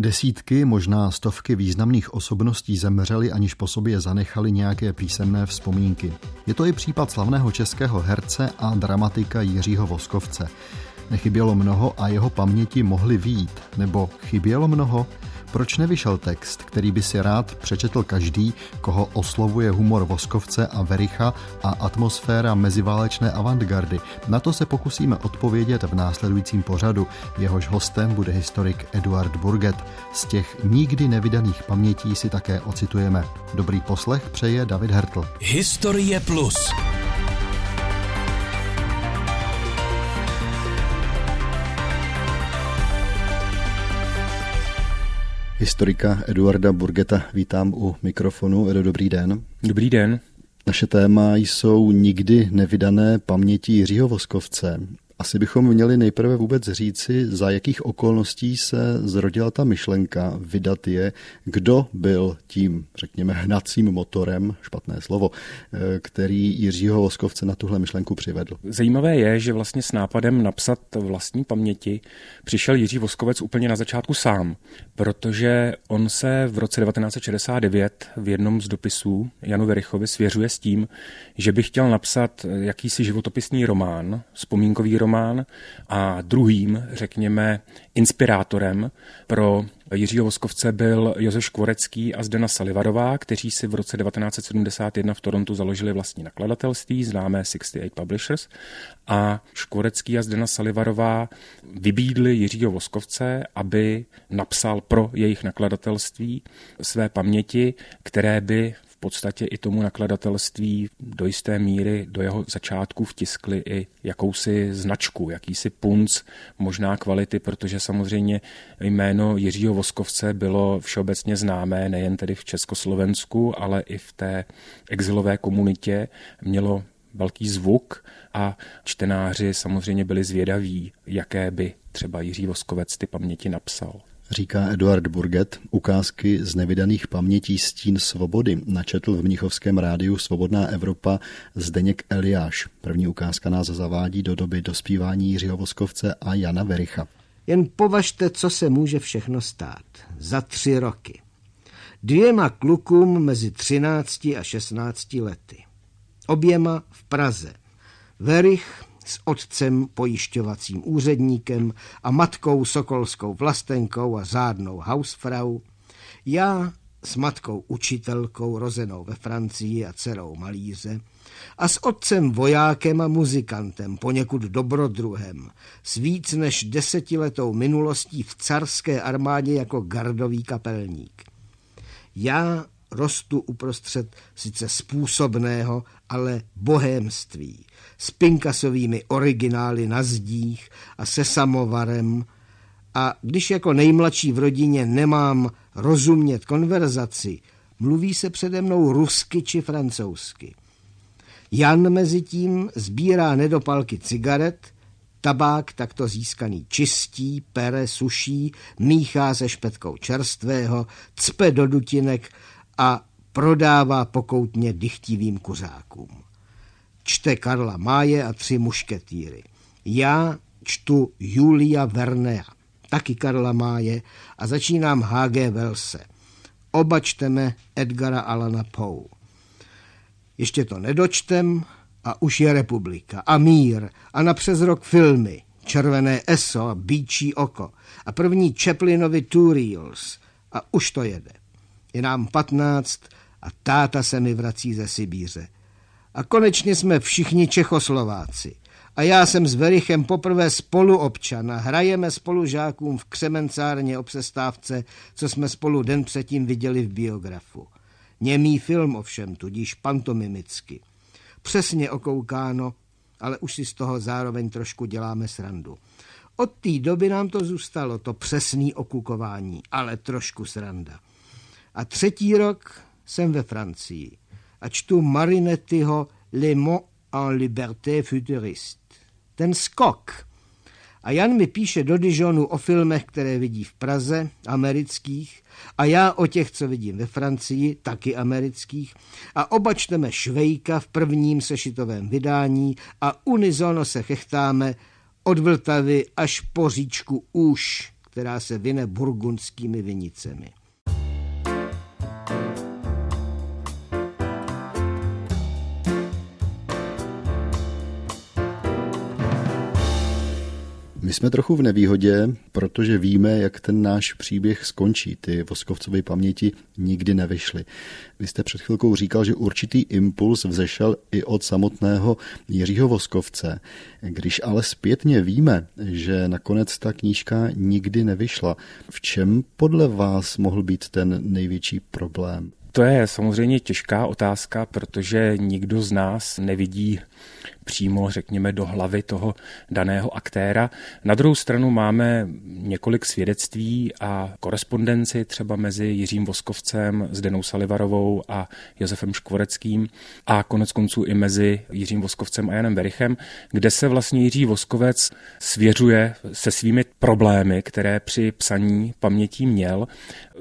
Desítky, možná stovky významných osobností zemřely, aniž po sobě zanechali nějaké písemné vzpomínky. Je to i případ slavného českého herce a dramatika Jiřího Voskovce. Nechybělo mnoho a jeho paměti mohly výjít, nebo chybělo mnoho? Proč nevyšel text, který by si rád přečetl každý, koho oslovuje humor Voskovce a Vericha a atmosféra meziválečné avantgardy? Na to se pokusíme odpovědět v následujícím pořadu. Jehož hostem bude historik Eduard Burget. Z těch nikdy nevydaných pamětí si také ocitujeme. Dobrý poslech přeje David Hertl. Historie Plus. Historika Eduarda Burgeta vítám u mikrofonu. Edo, dobrý den. Dobrý den. Naše téma jsou nikdy nevydané paměti Jiřího Voskovce. Asi bychom měli nejprve vůbec říci, za jakých okolností se zrodila ta myšlenka vydat je, kdo byl tím, řekněme, hnacím motorem, špatné slovo, eh, který Jiřího Voskovce na tuhle myšlenku přivedl. Zajímavé je, že vlastně s nápadem napsat vlastní paměti přišel Jiří Voskovec úplně na začátku sám, protože on se v roce 1969 v jednom z dopisů Janu Verichovi svěřuje s tím, že by chtěl napsat jakýsi životopisný román, vzpomínkový román, román a druhým, řekněme, inspirátorem pro Jiřího Voskovce byl Josef Škvorecký a Zdena Salivarová, kteří si v roce 1971 v Torontu založili vlastní nakladatelství, známé 68 Publishers. A Škvorecký a Zdena Salivarová vybídli Jiřího Voskovce, aby napsal pro jejich nakladatelství své paměti, které by podstatě i tomu nakladatelství do jisté míry do jeho začátku vtiskli i jakousi značku, jakýsi punc možná kvality, protože samozřejmě jméno Jiřího Voskovce bylo všeobecně známé nejen tedy v Československu, ale i v té exilové komunitě mělo velký zvuk a čtenáři samozřejmě byli zvědaví, jaké by třeba Jiří Voskovec ty paměti napsal. Říká Eduard Burget, ukázky z nevydaných pamětí Stín svobody načetl v Mnichovském rádiu Svobodná Evropa Zdeněk Eliáš. První ukázka nás zavádí do doby dospívání Jiřího Voskovce a Jana Vericha. Jen považte, co se může všechno stát. Za tři roky. Dvěma klukům mezi 13 a 16 lety. Oběma v Praze. Verich s otcem pojišťovacím úředníkem a matkou sokolskou vlastenkou a zádnou hausfrau, já s matkou učitelkou rozenou ve Francii a dcerou malíře a s otcem vojákem a muzikantem, poněkud dobrodruhem, s víc než desetiletou minulostí v carské armádě jako gardový kapelník. Já rostu uprostřed sice způsobného, ale bohémství, s pinkasovými originály na zdích a se samovarem a když jako nejmladší v rodině nemám rozumět konverzaci, mluví se přede mnou rusky či francouzsky. Jan mezi tím sbírá nedopalky cigaret, tabák takto získaný čistí, pere, suší, míchá se špetkou čerstvého, cpe do dutinek a prodává pokoutně dychtivým kuřákům. Čte Karla Máje a tři mušketýry. Já čtu Julia Vernea, taky Karla Máje a začínám H.G. Velse. Oba čteme Edgara Alana Poe. Ještě to nedočtem a už je republika a mír a na přes rok filmy, Červené eso a Bíčí oko a první Chaplinovi Two Reels a už to jede. Je nám patnáct a táta se mi vrací ze Sibíře. A konečně jsme všichni Čechoslováci. A já jsem s Verichem poprvé spoluobčan a hrajeme spolu žákům v křemencárně o přestávce, co jsme spolu den předtím viděli v biografu. Němý film ovšem, tudíž pantomimicky. Přesně okoukáno, ale už si z toho zároveň trošku děláme srandu. Od té doby nám to zůstalo, to přesný okukování, ale trošku sranda. A třetí rok jsem ve Francii a čtu Marinettiho Le Mont en liberté futuriste. Ten skok. A Jan mi píše do Dijonu o filmech, které vidí v Praze, amerických, a já o těch, co vidím ve Francii, taky amerických, a oba čteme Švejka v prvním sešitovém vydání a unizono se chechtáme od Vltavy až po říčku Už, která se vyne burgundskými vinicemi. My jsme trochu v nevýhodě, protože víme, jak ten náš příběh skončí. Ty Voskovcové paměti nikdy nevyšly. Vy jste před chvilkou říkal, že určitý impuls vzešel i od samotného Jiřího Voskovce. Když ale zpětně víme, že nakonec ta knížka nikdy nevyšla, v čem podle vás mohl být ten největší problém? To je samozřejmě těžká otázka, protože nikdo z nás nevidí přímo, řekněme, do hlavy toho daného aktéra. Na druhou stranu máme několik svědectví a korespondenci třeba mezi Jiřím Voskovcem, Zdenou Salivarovou a Josefem Škvoreckým a konec konců i mezi Jiřím Voskovcem a Janem Verichem, kde se vlastně Jiří Voskovec svěřuje se svými problémy, které při psaní pamětí měl.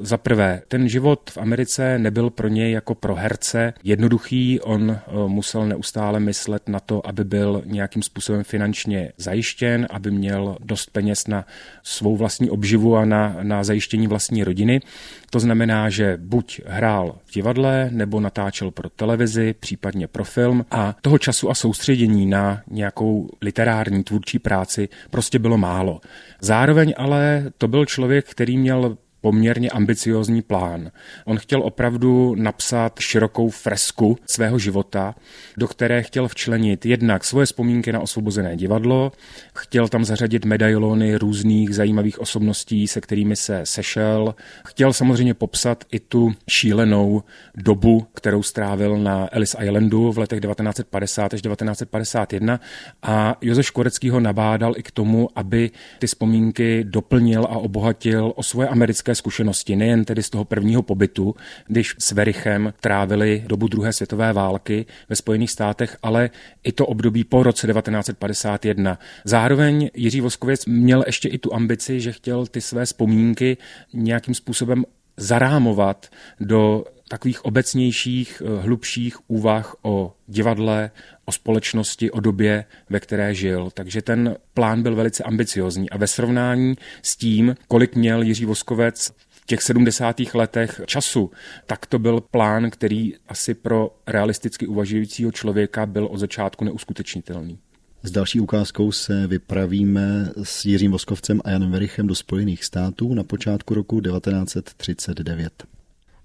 Za prvé, ten život v Americe nebyl pro něj jako pro herce jednoduchý, on eh, musel neustále myslet na to, aby byl nějakým způsobem finančně zajištěn, aby měl dost peněz na svou vlastní obživu a na, na zajištění vlastní rodiny. To znamená, že buď hrál v divadle, nebo natáčel pro televizi, případně pro film a toho času a soustředění na nějakou literární tvůrčí práci prostě bylo málo. Zároveň ale to byl člověk, který měl poměrně ambiciozní plán. On chtěl opravdu napsat širokou fresku svého života, do které chtěl včlenit jednak svoje vzpomínky na osvobozené divadlo, chtěl tam zařadit medailony různých zajímavých osobností, se kterými se sešel, chtěl samozřejmě popsat i tu šílenou dobu, kterou strávil na Ellis Islandu v letech 1950 až 1951 a Josef Škorecký ho nabádal i k tomu, aby ty vzpomínky doplnil a obohatil o svoje americké historické zkušenosti, nejen tedy z toho prvního pobytu, když s Verichem trávili dobu druhé světové války ve Spojených státech, ale i to období po roce 1951. Zároveň Jiří Voskovec měl ještě i tu ambici, že chtěl ty své vzpomínky nějakým způsobem zarámovat do takových obecnějších, eh, hlubších úvah o divadle, o společnosti, o době, ve které žil. Takže ten plán byl velice ambiciozní a ve srovnání s tím, kolik měl Jiří Voskovec v těch 70. letech času, tak to byl plán, který asi pro realisticky uvažujícího člověka byl od začátku neuskutečnitelný. S další ukázkou se vypravíme s Jiřím Voskovcem a Janem Verichem do Spojených států na počátku roku 1939.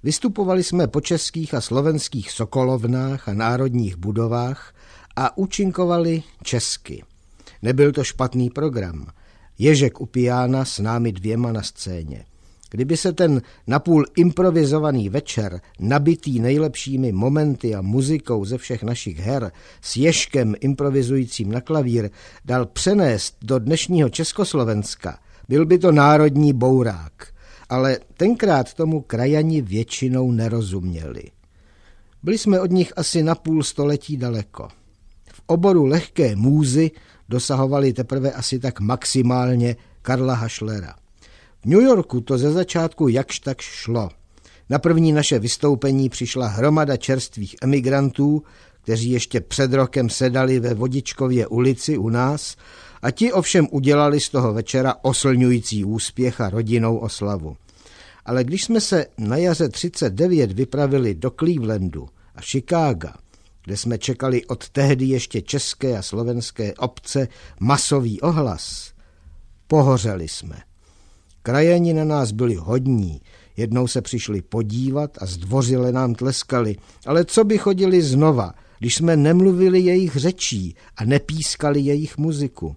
Vystupovali jsme po českých a slovenských sokolovnách a národních budovách a účinkovali česky. Nebyl to špatný program. Ježek u pijána s námi dvěma na scéně. Kdyby se ten napůl improvizovaný večer, nabitý nejlepšími momenty a muzikou ze všech našich her, s Ježkem improvizujícím na klavír, dal přenést do dnešního Československa, byl by to národní bourák ale tenkrát tomu krajani většinou nerozuměli. Byli jsme od nich asi na půl století daleko. V oboru lehké můzy dosahovali teprve asi tak maximálně Karla Hašlera. V New Yorku to ze začátku jakž tak šlo. Na první naše vystoupení přišla hromada čerstvých emigrantů, kteří ještě před rokem sedali ve Vodičkově ulici u nás a ti ovšem udělali z toho večera oslňující úspěch a rodinou oslavu. Ale když jsme se na jaře 39 vypravili do Clevelandu a Chicaga, kde jsme čekali od tehdy ještě české a slovenské obce masový ohlas, pohořeli jsme. Krajeni na nás byli hodní, jednou se přišli podívat a zdvořile nám tleskali, ale co by chodili znova, když jsme nemluvili jejich řečí a nepískali jejich muziku.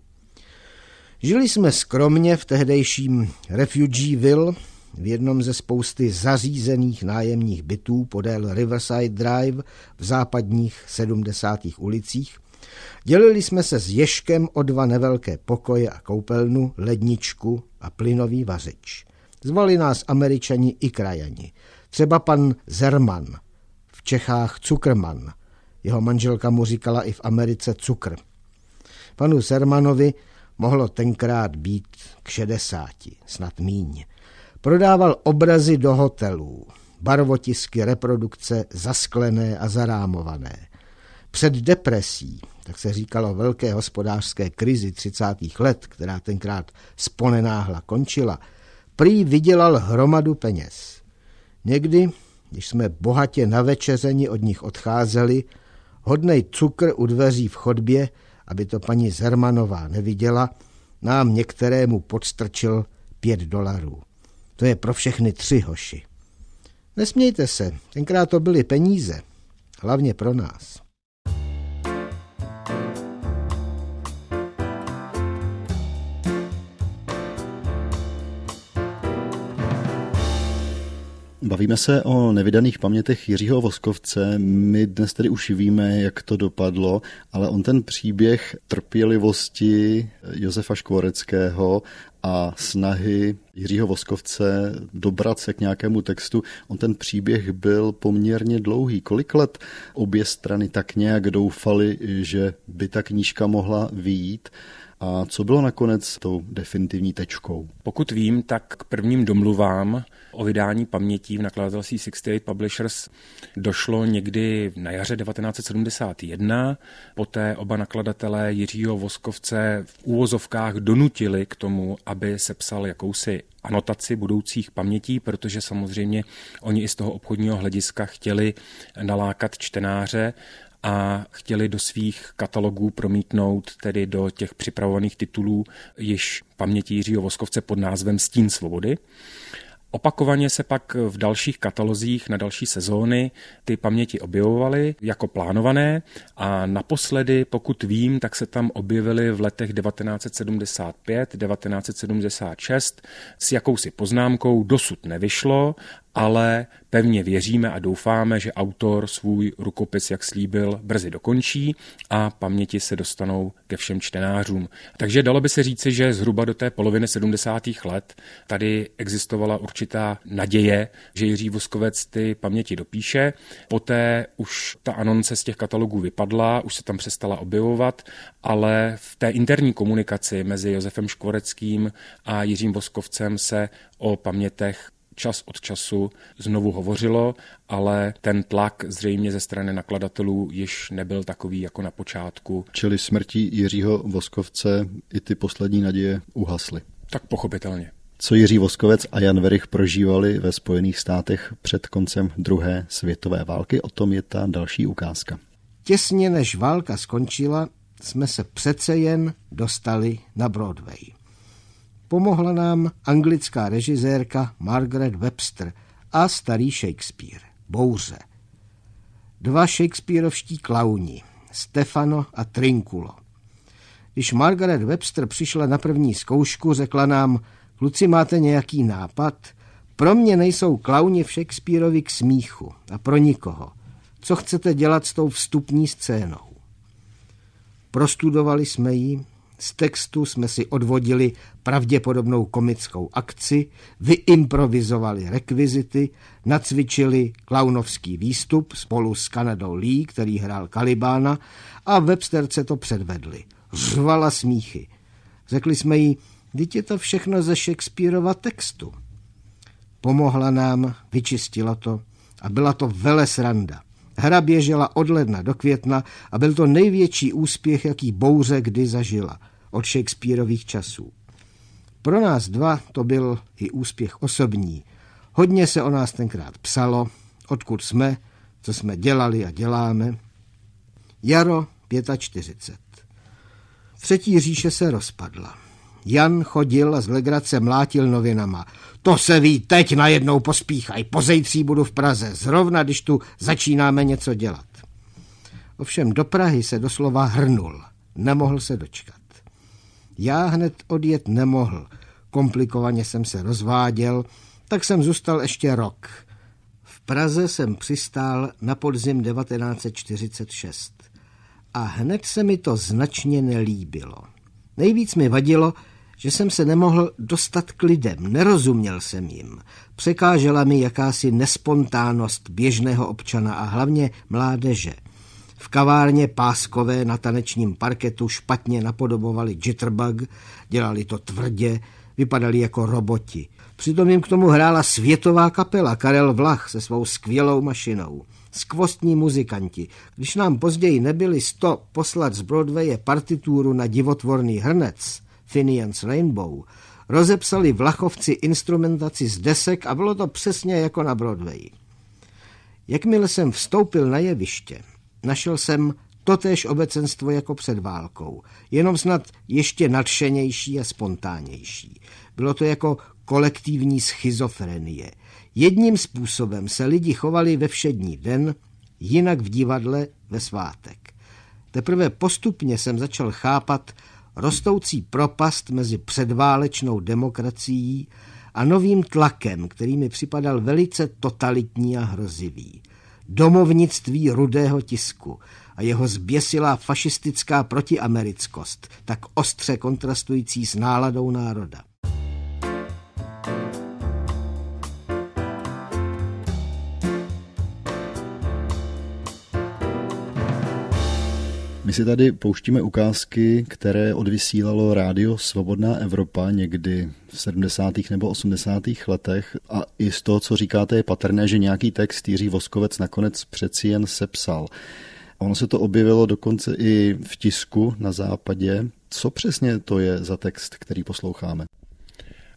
Žili jsme skromně v tehdejším Refugieville, v jednom ze spousty zařízených nájemních bytů podél Riverside Drive v západních 70. ulicích. Dělili jsme se s Ješkem o dva nevelké pokoje a koupelnu, ledničku a plynový vařič. Zvali nás američani i krajani. Třeba pan Zerman, v Čechách Cukrman. Jeho manželka mu říkala i v Americe cukr. Panu Zermanovi mohlo tenkrát být k šedesáti, snad míň. Prodával obrazy do hotelů, barvotisky, reprodukce zasklené a zarámované. Před depresí, tak se říkalo velké hospodářské krizi 30. let, která tenkrát sponenáhla končila, prý vydělal hromadu peněz. Někdy, když jsme bohatě na večeření od nich odcházeli, hodnej cukr u dveří v chodbě, aby to paní Zermanová neviděla, nám některému podstrčil pět dolarů. To je pro všechny tři hoši. Nesmějte se, tenkrát to byly peníze, hlavně pro nás. Bavíme se o nevydaných pamětech Jiřího Voskovce. My dnes tedy už víme, jak to dopadlo, ale on ten příběh trpělivosti Josefa Škvoreckého a snahy Jiřího Voskovce dobrat se k nějakému textu, on ten příběh byl poměrně dlouhý. Kolik let obě strany tak nějak doufali, že by ta knížka mohla výjít? A co bylo nakonec tou definitivní tečkou? Pokud vím, tak k prvním domluvám o vydání pamětí v nakladatelství 68 Publishers došlo někdy na jaře 1971. Poté oba nakladatelé Jiřího Voskovce v úvozovkách donutili k tomu, aby sepsal jakousi anotaci budoucích pamětí, protože samozřejmě oni i z toho obchodního hlediska chtěli nalákat čtenáře a chtěli do svých katalogů promítnout tedy do těch připravovaných titulů již paměti Jiřího Voskovce pod názvem Stín svobody. Opakovaně se pak v dalších katalozích na další sezóny ty paměti objevovaly jako plánované a naposledy, pokud vím, tak se tam objevily v letech 1975, 1976 s jakousi poznámkou dosud nevyšlo ale pevně věříme a doufáme, že autor svůj rukopis, jak slíbil, brzy dokončí a paměti se dostanou ke všem čtenářům. Takže dalo by se říci, že zhruba do té poloviny 70. let tady existovala určitá naděje, že Jiří Voskovec ty paměti dopíše. Poté už ta anonce z těch katalogů vypadla, už se tam přestala objevovat, ale v té interní komunikaci mezi Josefem Škvoreckým a Jiřím Voskovcem se o pamětech čas od času znovu hovořilo, ale ten tlak zřejmě ze strany nakladatelů již nebyl takový jako na počátku. Čili smrtí Jiřího Voskovce i ty poslední naděje uhasly. Tak pochopitelně. Co Jiří Voskovec a Jan Verich prožívali ve Spojených státech před koncem druhé světové války, o tom je ta další ukázka. Těsně než válka skončila, jsme se přece jen dostali na Broadway. Pomohla nám anglická režisérka Margaret Webster a starý Shakespeare, Bouře. Dva Shakespeareovští klauni, Stefano a Trinkulo. Když Margaret Webster přišla na první zkoušku, řekla nám, kluci máte nějaký nápad? Pro mě nejsou klauni v Shakespeareovi k smíchu a pro nikoho. Co chcete dělat s tou vstupní scénou? Prostudovali jsme ji, z textu jsme si odvodili pravděpodobnou komickou akci, vyimprovizovali rekvizity, nacvičili klaunovský výstup spolu s Kanadou Lee, který hrál Kalibána a websterce to předvedli. Řvala smíchy. Řekli jsme jí, teď je to všechno ze Shakespeareova textu. Pomohla nám, vyčistila to a byla to vele sranda. Hra běžela od ledna do května a byl to největší úspěch, jaký bouře kdy zažila od Shakespeareových časů. Pro nás dva to byl i úspěch osobní. Hodně se o nás tenkrát psalo, odkud jsme, co jsme dělali a děláme. Jaro 45. Třetí říše se rozpadla. Jan chodil a z legrace mlátil novinama. To se ví, teď najednou pospíchaj, pozejtří budu v Praze, zrovna když tu začínáme něco dělat. Ovšem do Prahy se doslova hrnul, nemohl se dočkat. Já hned odjet nemohl, komplikovaně jsem se rozváděl, tak jsem zůstal ještě rok. V Praze jsem přistál na podzim 1946 a hned se mi to značně nelíbilo. Nejvíc mi vadilo, že jsem se nemohl dostat k lidem, nerozuměl jsem jim. Překážela mi jakási nespontánnost běžného občana a hlavně mládeže. V kavárně Páskové na tanečním parketu špatně napodobovali jitterbug, dělali to tvrdě, vypadali jako roboti. Přitom jim k tomu hrála světová kapela Karel Vlach se svou skvělou mašinou. Skvostní muzikanti. Když nám později nebyli sto poslat z Broadwaye partitúru na divotvorný hrnec, Finian's Rainbow, rozepsali vlachovci instrumentaci z desek a bylo to přesně jako na Broadway. Jakmile jsem vstoupil na jeviště, našel jsem totéž obecenstvo jako před válkou, jenom snad ještě nadšenější a spontánnější. Bylo to jako kolektivní schizofrenie. Jedním způsobem se lidi chovali ve všední den, jinak v divadle ve svátek. Teprve postupně jsem začal chápat rostoucí propast mezi předválečnou demokracií a novým tlakem, který mi připadal velice totalitní a hrozivý. Domovnictví rudého tisku a jeho zběsilá fašistická protiamerickost, tak ostře kontrastující s náladou národa. My si tady pouštíme ukázky, které odvysílalo rádio Svobodná Evropa někdy v 70. nebo 80. letech a i z toho, co říkáte, je patrné, že nějaký text Jiří Voskovec nakonec přeci jen sepsal. Ono se to objevilo dokonce i v tisku na západě. Co přesně to je za text, který posloucháme?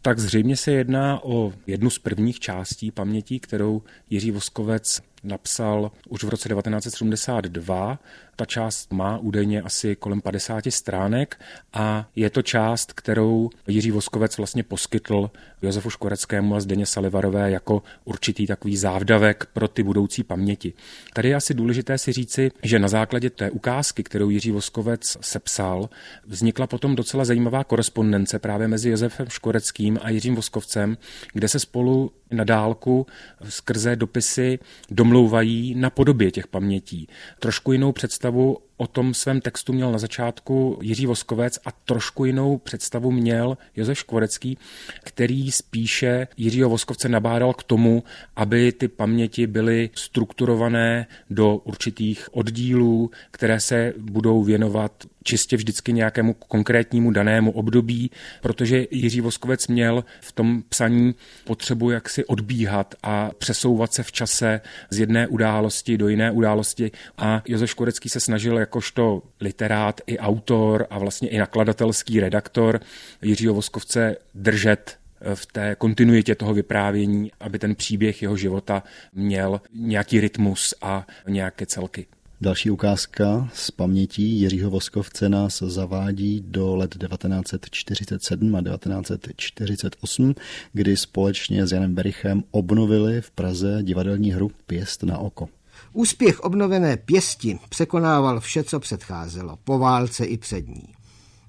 Tak zřejmě se jedná o jednu z prvních částí paměti, kterou Jiří Voskovec napsal už v roce 1972 ta část má údajně asi kolem 50 stránek a je to část, kterou Jiří Voskovec vlastně poskytl Josefu Škoreckému a Zdeně Salivarové jako určitý takový závdavek pro ty budoucí paměti. Tady je asi důležité si říci, že na základě té ukázky, kterou Jiří Voskovec sepsal, vznikla potom docela zajímavá korespondence právě mezi Josefem Škoreckým a Jiřím Voskovcem, kde se spolu na dálku skrze dopisy domlouvají na podobě těch pamětí. Trošku jinou představu vaut o tom svém textu měl na začátku Jiří Voskovec a trošku jinou představu měl Josef Škvorecký, který spíše Jiřího Voskovce nabádal k tomu, aby ty paměti byly strukturované do určitých oddílů, které se budou věnovat čistě vždycky nějakému konkrétnímu danému období, protože Jiří Voskovec měl v tom psaní potřebu jaksi odbíhat a přesouvat se v čase z jedné události do jiné události. A Josef Škorecký se snažil jakožto literát i autor a vlastně i nakladatelský redaktor Jiřího Voskovce držet v té kontinuitě toho vyprávění, aby ten příběh jeho života měl nějaký rytmus a nějaké celky. Další ukázka z pamětí Jiřího Voskovce nás zavádí do let 1947 a 1948, kdy společně s Janem Berichem obnovili v Praze divadelní hru Pěst na oko. Úspěch obnovené pěsti překonával vše, co předcházelo, po válce i před ní.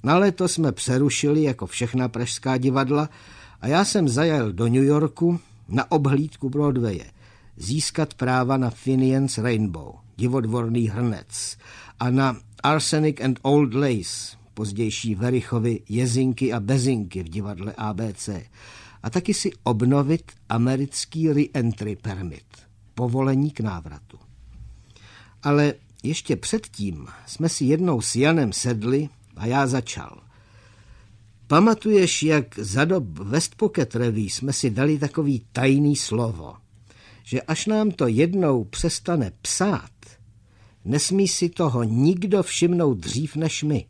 Na léto jsme přerušili jako všechna pražská divadla a já jsem zajel do New Yorku na obhlídku Broadwaye, získat práva na Finian's Rainbow, divodvorný hrnec, a na Arsenic and Old Lace, pozdější Verichovy Jezinky a Bezinky v divadle ABC, a taky si obnovit americký re-entry permit, povolení k návratu. Ale ještě předtím jsme si jednou s Janem sedli a já začal. Pamatuješ, jak za dob West Pocket jsme si dali takový tajný slovo, že až nám to jednou přestane psát, nesmí si toho nikdo všimnout dřív než my.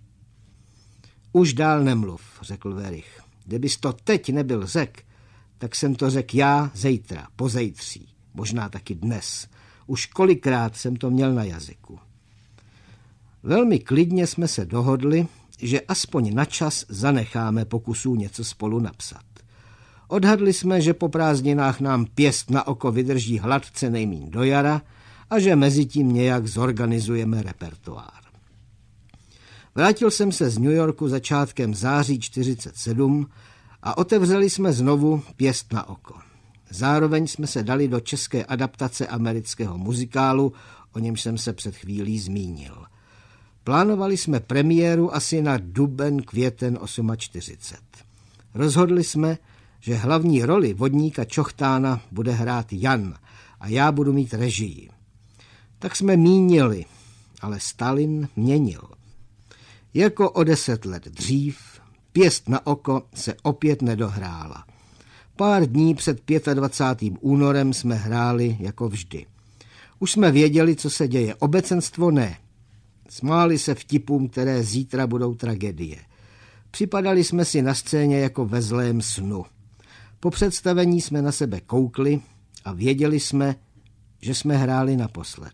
Už dál nemluv, řekl Verich. Kdybys to teď nebyl řek, tak jsem to řekl já zítra, pozejtří, možná taky dnes. Už kolikrát jsem to měl na jazyku. Velmi klidně jsme se dohodli, že aspoň na čas zanecháme pokusů něco spolu napsat. Odhadli jsme, že po prázdninách nám pěst na oko vydrží hladce nejmín do jara a že mezi tím nějak zorganizujeme repertoár. Vrátil jsem se z New Yorku začátkem září 47 a otevřeli jsme znovu pěst na oko. Zároveň jsme se dali do české adaptace amerického muzikálu, o němž jsem se před chvílí zmínil. Plánovali jsme premiéru asi na duben květen 48. Rozhodli jsme, že hlavní roli vodníka Čochtána bude hrát Jan a já budu mít režii. Tak jsme mínili, ale Stalin měnil. Jako o deset let dřív, pěst na oko se opět nedohrála. Pár dní před 25. únorem jsme hráli jako vždy. Už jsme věděli, co se děje. Obecenstvo ne. Smáli se vtipům, které zítra budou tragédie. Připadali jsme si na scéně jako ve zlém snu. Po představení jsme na sebe koukli a věděli jsme, že jsme hráli naposled.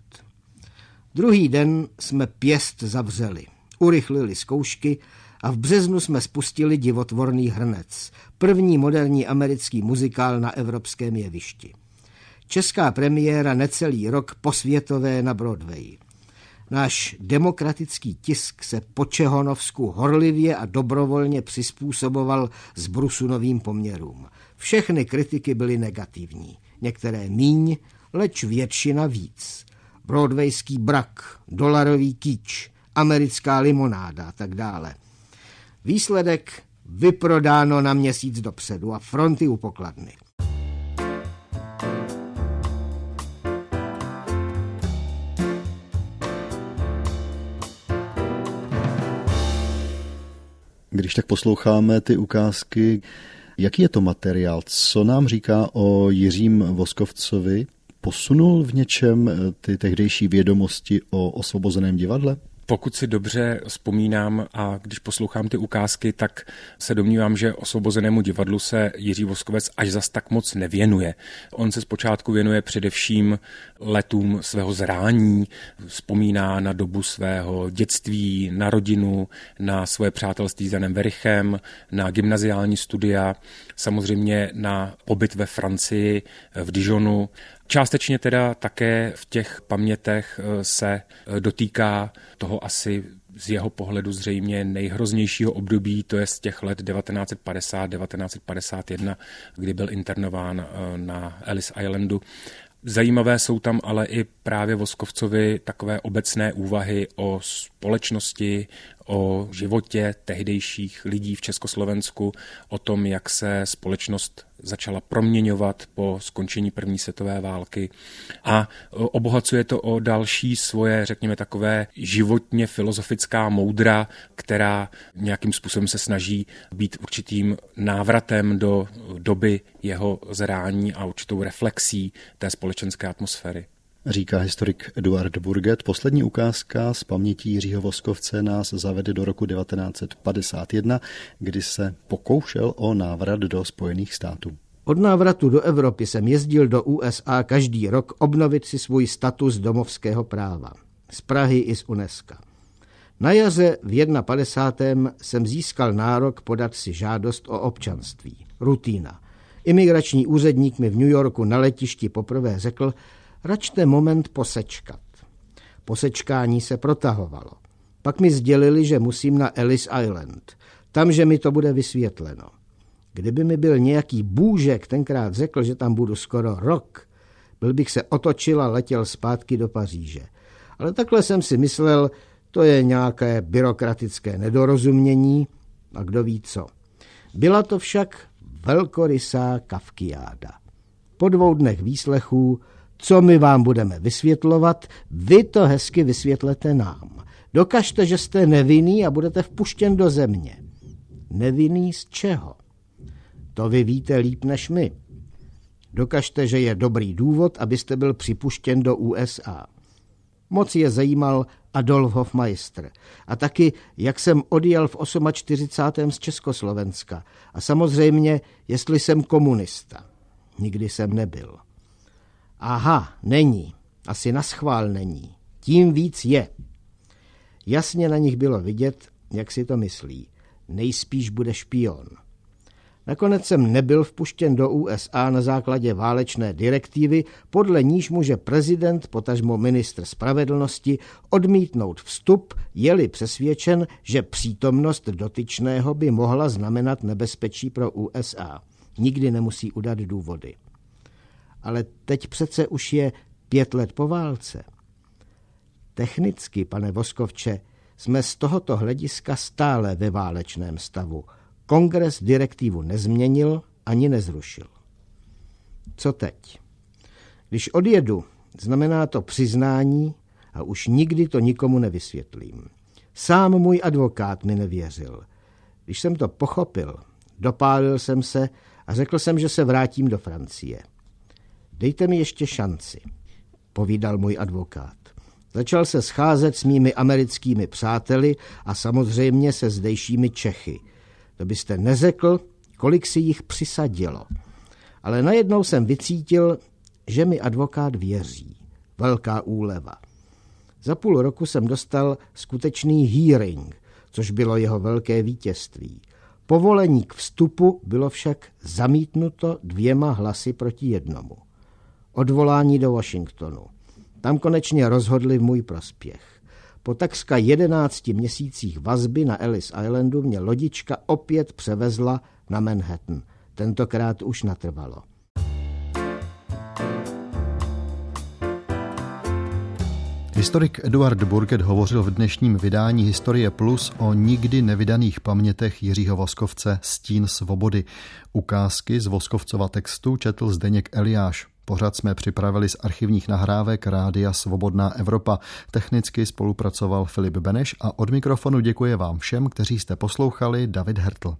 Druhý den jsme pěst zavřeli, urychlili zkoušky a v březnu jsme spustili divotvorný hrnec, první moderní americký muzikál na evropském jevišti. Česká premiéra necelý rok posvětové na Broadway. Náš demokratický tisk se po Čehonovsku horlivě a dobrovolně přizpůsoboval s Brusunovým poměrům. Všechny kritiky byly negativní, některé míň, leč většina víc. Broadwayský brak, dolarový kýč, americká limonáda a tak dále. Výsledek vyprodáno na měsíc dopředu a fronty u pokladny. Když tak posloucháme ty ukázky, jaký je to materiál? Co nám říká o Jiřím Voskovcovi? Posunul v něčem ty tehdejší vědomosti o osvobozeném divadle? Pokud si dobře vzpomínám a když poslouchám ty ukázky, tak se domnívám, že osvobozenému divadlu se Jiří Voskovec až zas tak moc nevěnuje. On se zpočátku věnuje především letům svého zrání, vzpomíná na dobu svého dětství, na rodinu, na svoje přátelství s Janem Verichem, na gymnaziální studia, samozřejmě na pobyt ve Francii, v Dijonu Částečně teda také v těch pamětech eh, se eh, dotýká toho asi z jeho pohledu zřejmě nejhroznějšího období, to je z těch let 1950-1951, kdy byl internován eh, na Ellis Islandu. Zajímavé jsou tam ale i právě Voskovcovi takové obecné úvahy o společnosti, o životě tehdejších lidí v Československu, o tom, jak se společnost začala proměňovat po skončení první světové války a obohacuje to o další svoje, řekněme, takové životně filozofická moudra, která nějakým způsobem se snaží být určitým návratem do doby jeho zrání a určitou reflexí té společenské atmosféry. Říká historik Eduard Burget. Poslední ukázka z pamětí Jiřího Voskovce nás zavede do roku 1951, kdy se pokoušel o návrat do Spojených států. Od návratu do Evropy jsem jezdil do USA každý rok obnovit si svůj status domovského práva. Z Prahy i z UNESCO. Na jaře v 51. jsem získal nárok podat si žádost o občanství. Rutina. Imigrační úředník mi v New Yorku na letišti poprvé řekl, račte moment posečkat. Posečkání se protahovalo. Pak mi sdělili, že musím na Ellis Island. Tam, že mi to bude vysvětleno. Kdyby mi byl nějaký bůžek tenkrát řekl, že tam budu skoro rok, byl bych se otočil a letěl zpátky do Paříže. Ale takhle jsem si myslel, to je nějaké byrokratické nedorozumění a kdo ví co. Byla to však velkorysá kavkiáda. Po dvou dnech výslechů co my vám budeme vysvětlovat, vy to hezky vysvětlete nám. Dokažte, že jste nevinný a budete vpuštěn do země. Nevinný z čeho? To vy víte líp než my. Dokažte, že je dobrý důvod, abyste byl připuštěn do USA. Moc je zajímal Adolf Hofmeister a taky, jak jsem odjel v 48. z Československa a samozřejmě, jestli jsem komunista. Nikdy jsem nebyl. Aha, není. Asi na schvál není. Tím víc je. Jasně na nich bylo vidět, jak si to myslí. Nejspíš bude špion. Nakonec jsem nebyl vpuštěn do USA na základě válečné direktivy, podle níž může prezident, potažmo ministr spravedlnosti, odmítnout vstup, je-li přesvědčen, že přítomnost dotyčného by mohla znamenat nebezpečí pro USA. Nikdy nemusí udat důvody ale teď přece už je pět let po válce. Technicky, pane Voskovče, jsme z tohoto hlediska stále ve válečném stavu. Kongres direktivu nezměnil ani nezrušil. Co teď? Když odjedu, znamená to přiznání a už nikdy to nikomu nevysvětlím. Sám můj advokát mi nevěřil. Když jsem to pochopil, dopálil jsem se a řekl jsem, že se vrátím do Francie. Dejte mi ještě šanci, povídal můj advokát. Začal se scházet s mými americkými přáteli a samozřejmě se zdejšími Čechy. To byste neřekl, kolik si jich přisadilo. Ale najednou jsem vycítil, že mi advokát věří. Velká úleva. Za půl roku jsem dostal skutečný hearing, což bylo jeho velké vítězství. Povolení k vstupu bylo však zamítnuto dvěma hlasy proti jednomu. Odvolání do Washingtonu. Tam konečně rozhodli v můj prospěch. Po takřka jedenácti měsících vazby na Ellis Islandu mě lodička opět převezla na Manhattan. Tentokrát už natrvalo. Historik Eduard Burget hovořil v dnešním vydání Historie Plus o nikdy nevydaných pamětech Jiřího Voskovce Stín svobody. Ukázky z Voskovcova textu četl Zdeněk Eliáš. Pořad jsme připravili z archivních nahrávek Rádia Svobodná Evropa. Technicky spolupracoval Filip Beneš a od mikrofonu děkuje vám všem, kteří jste poslouchali David Hertl.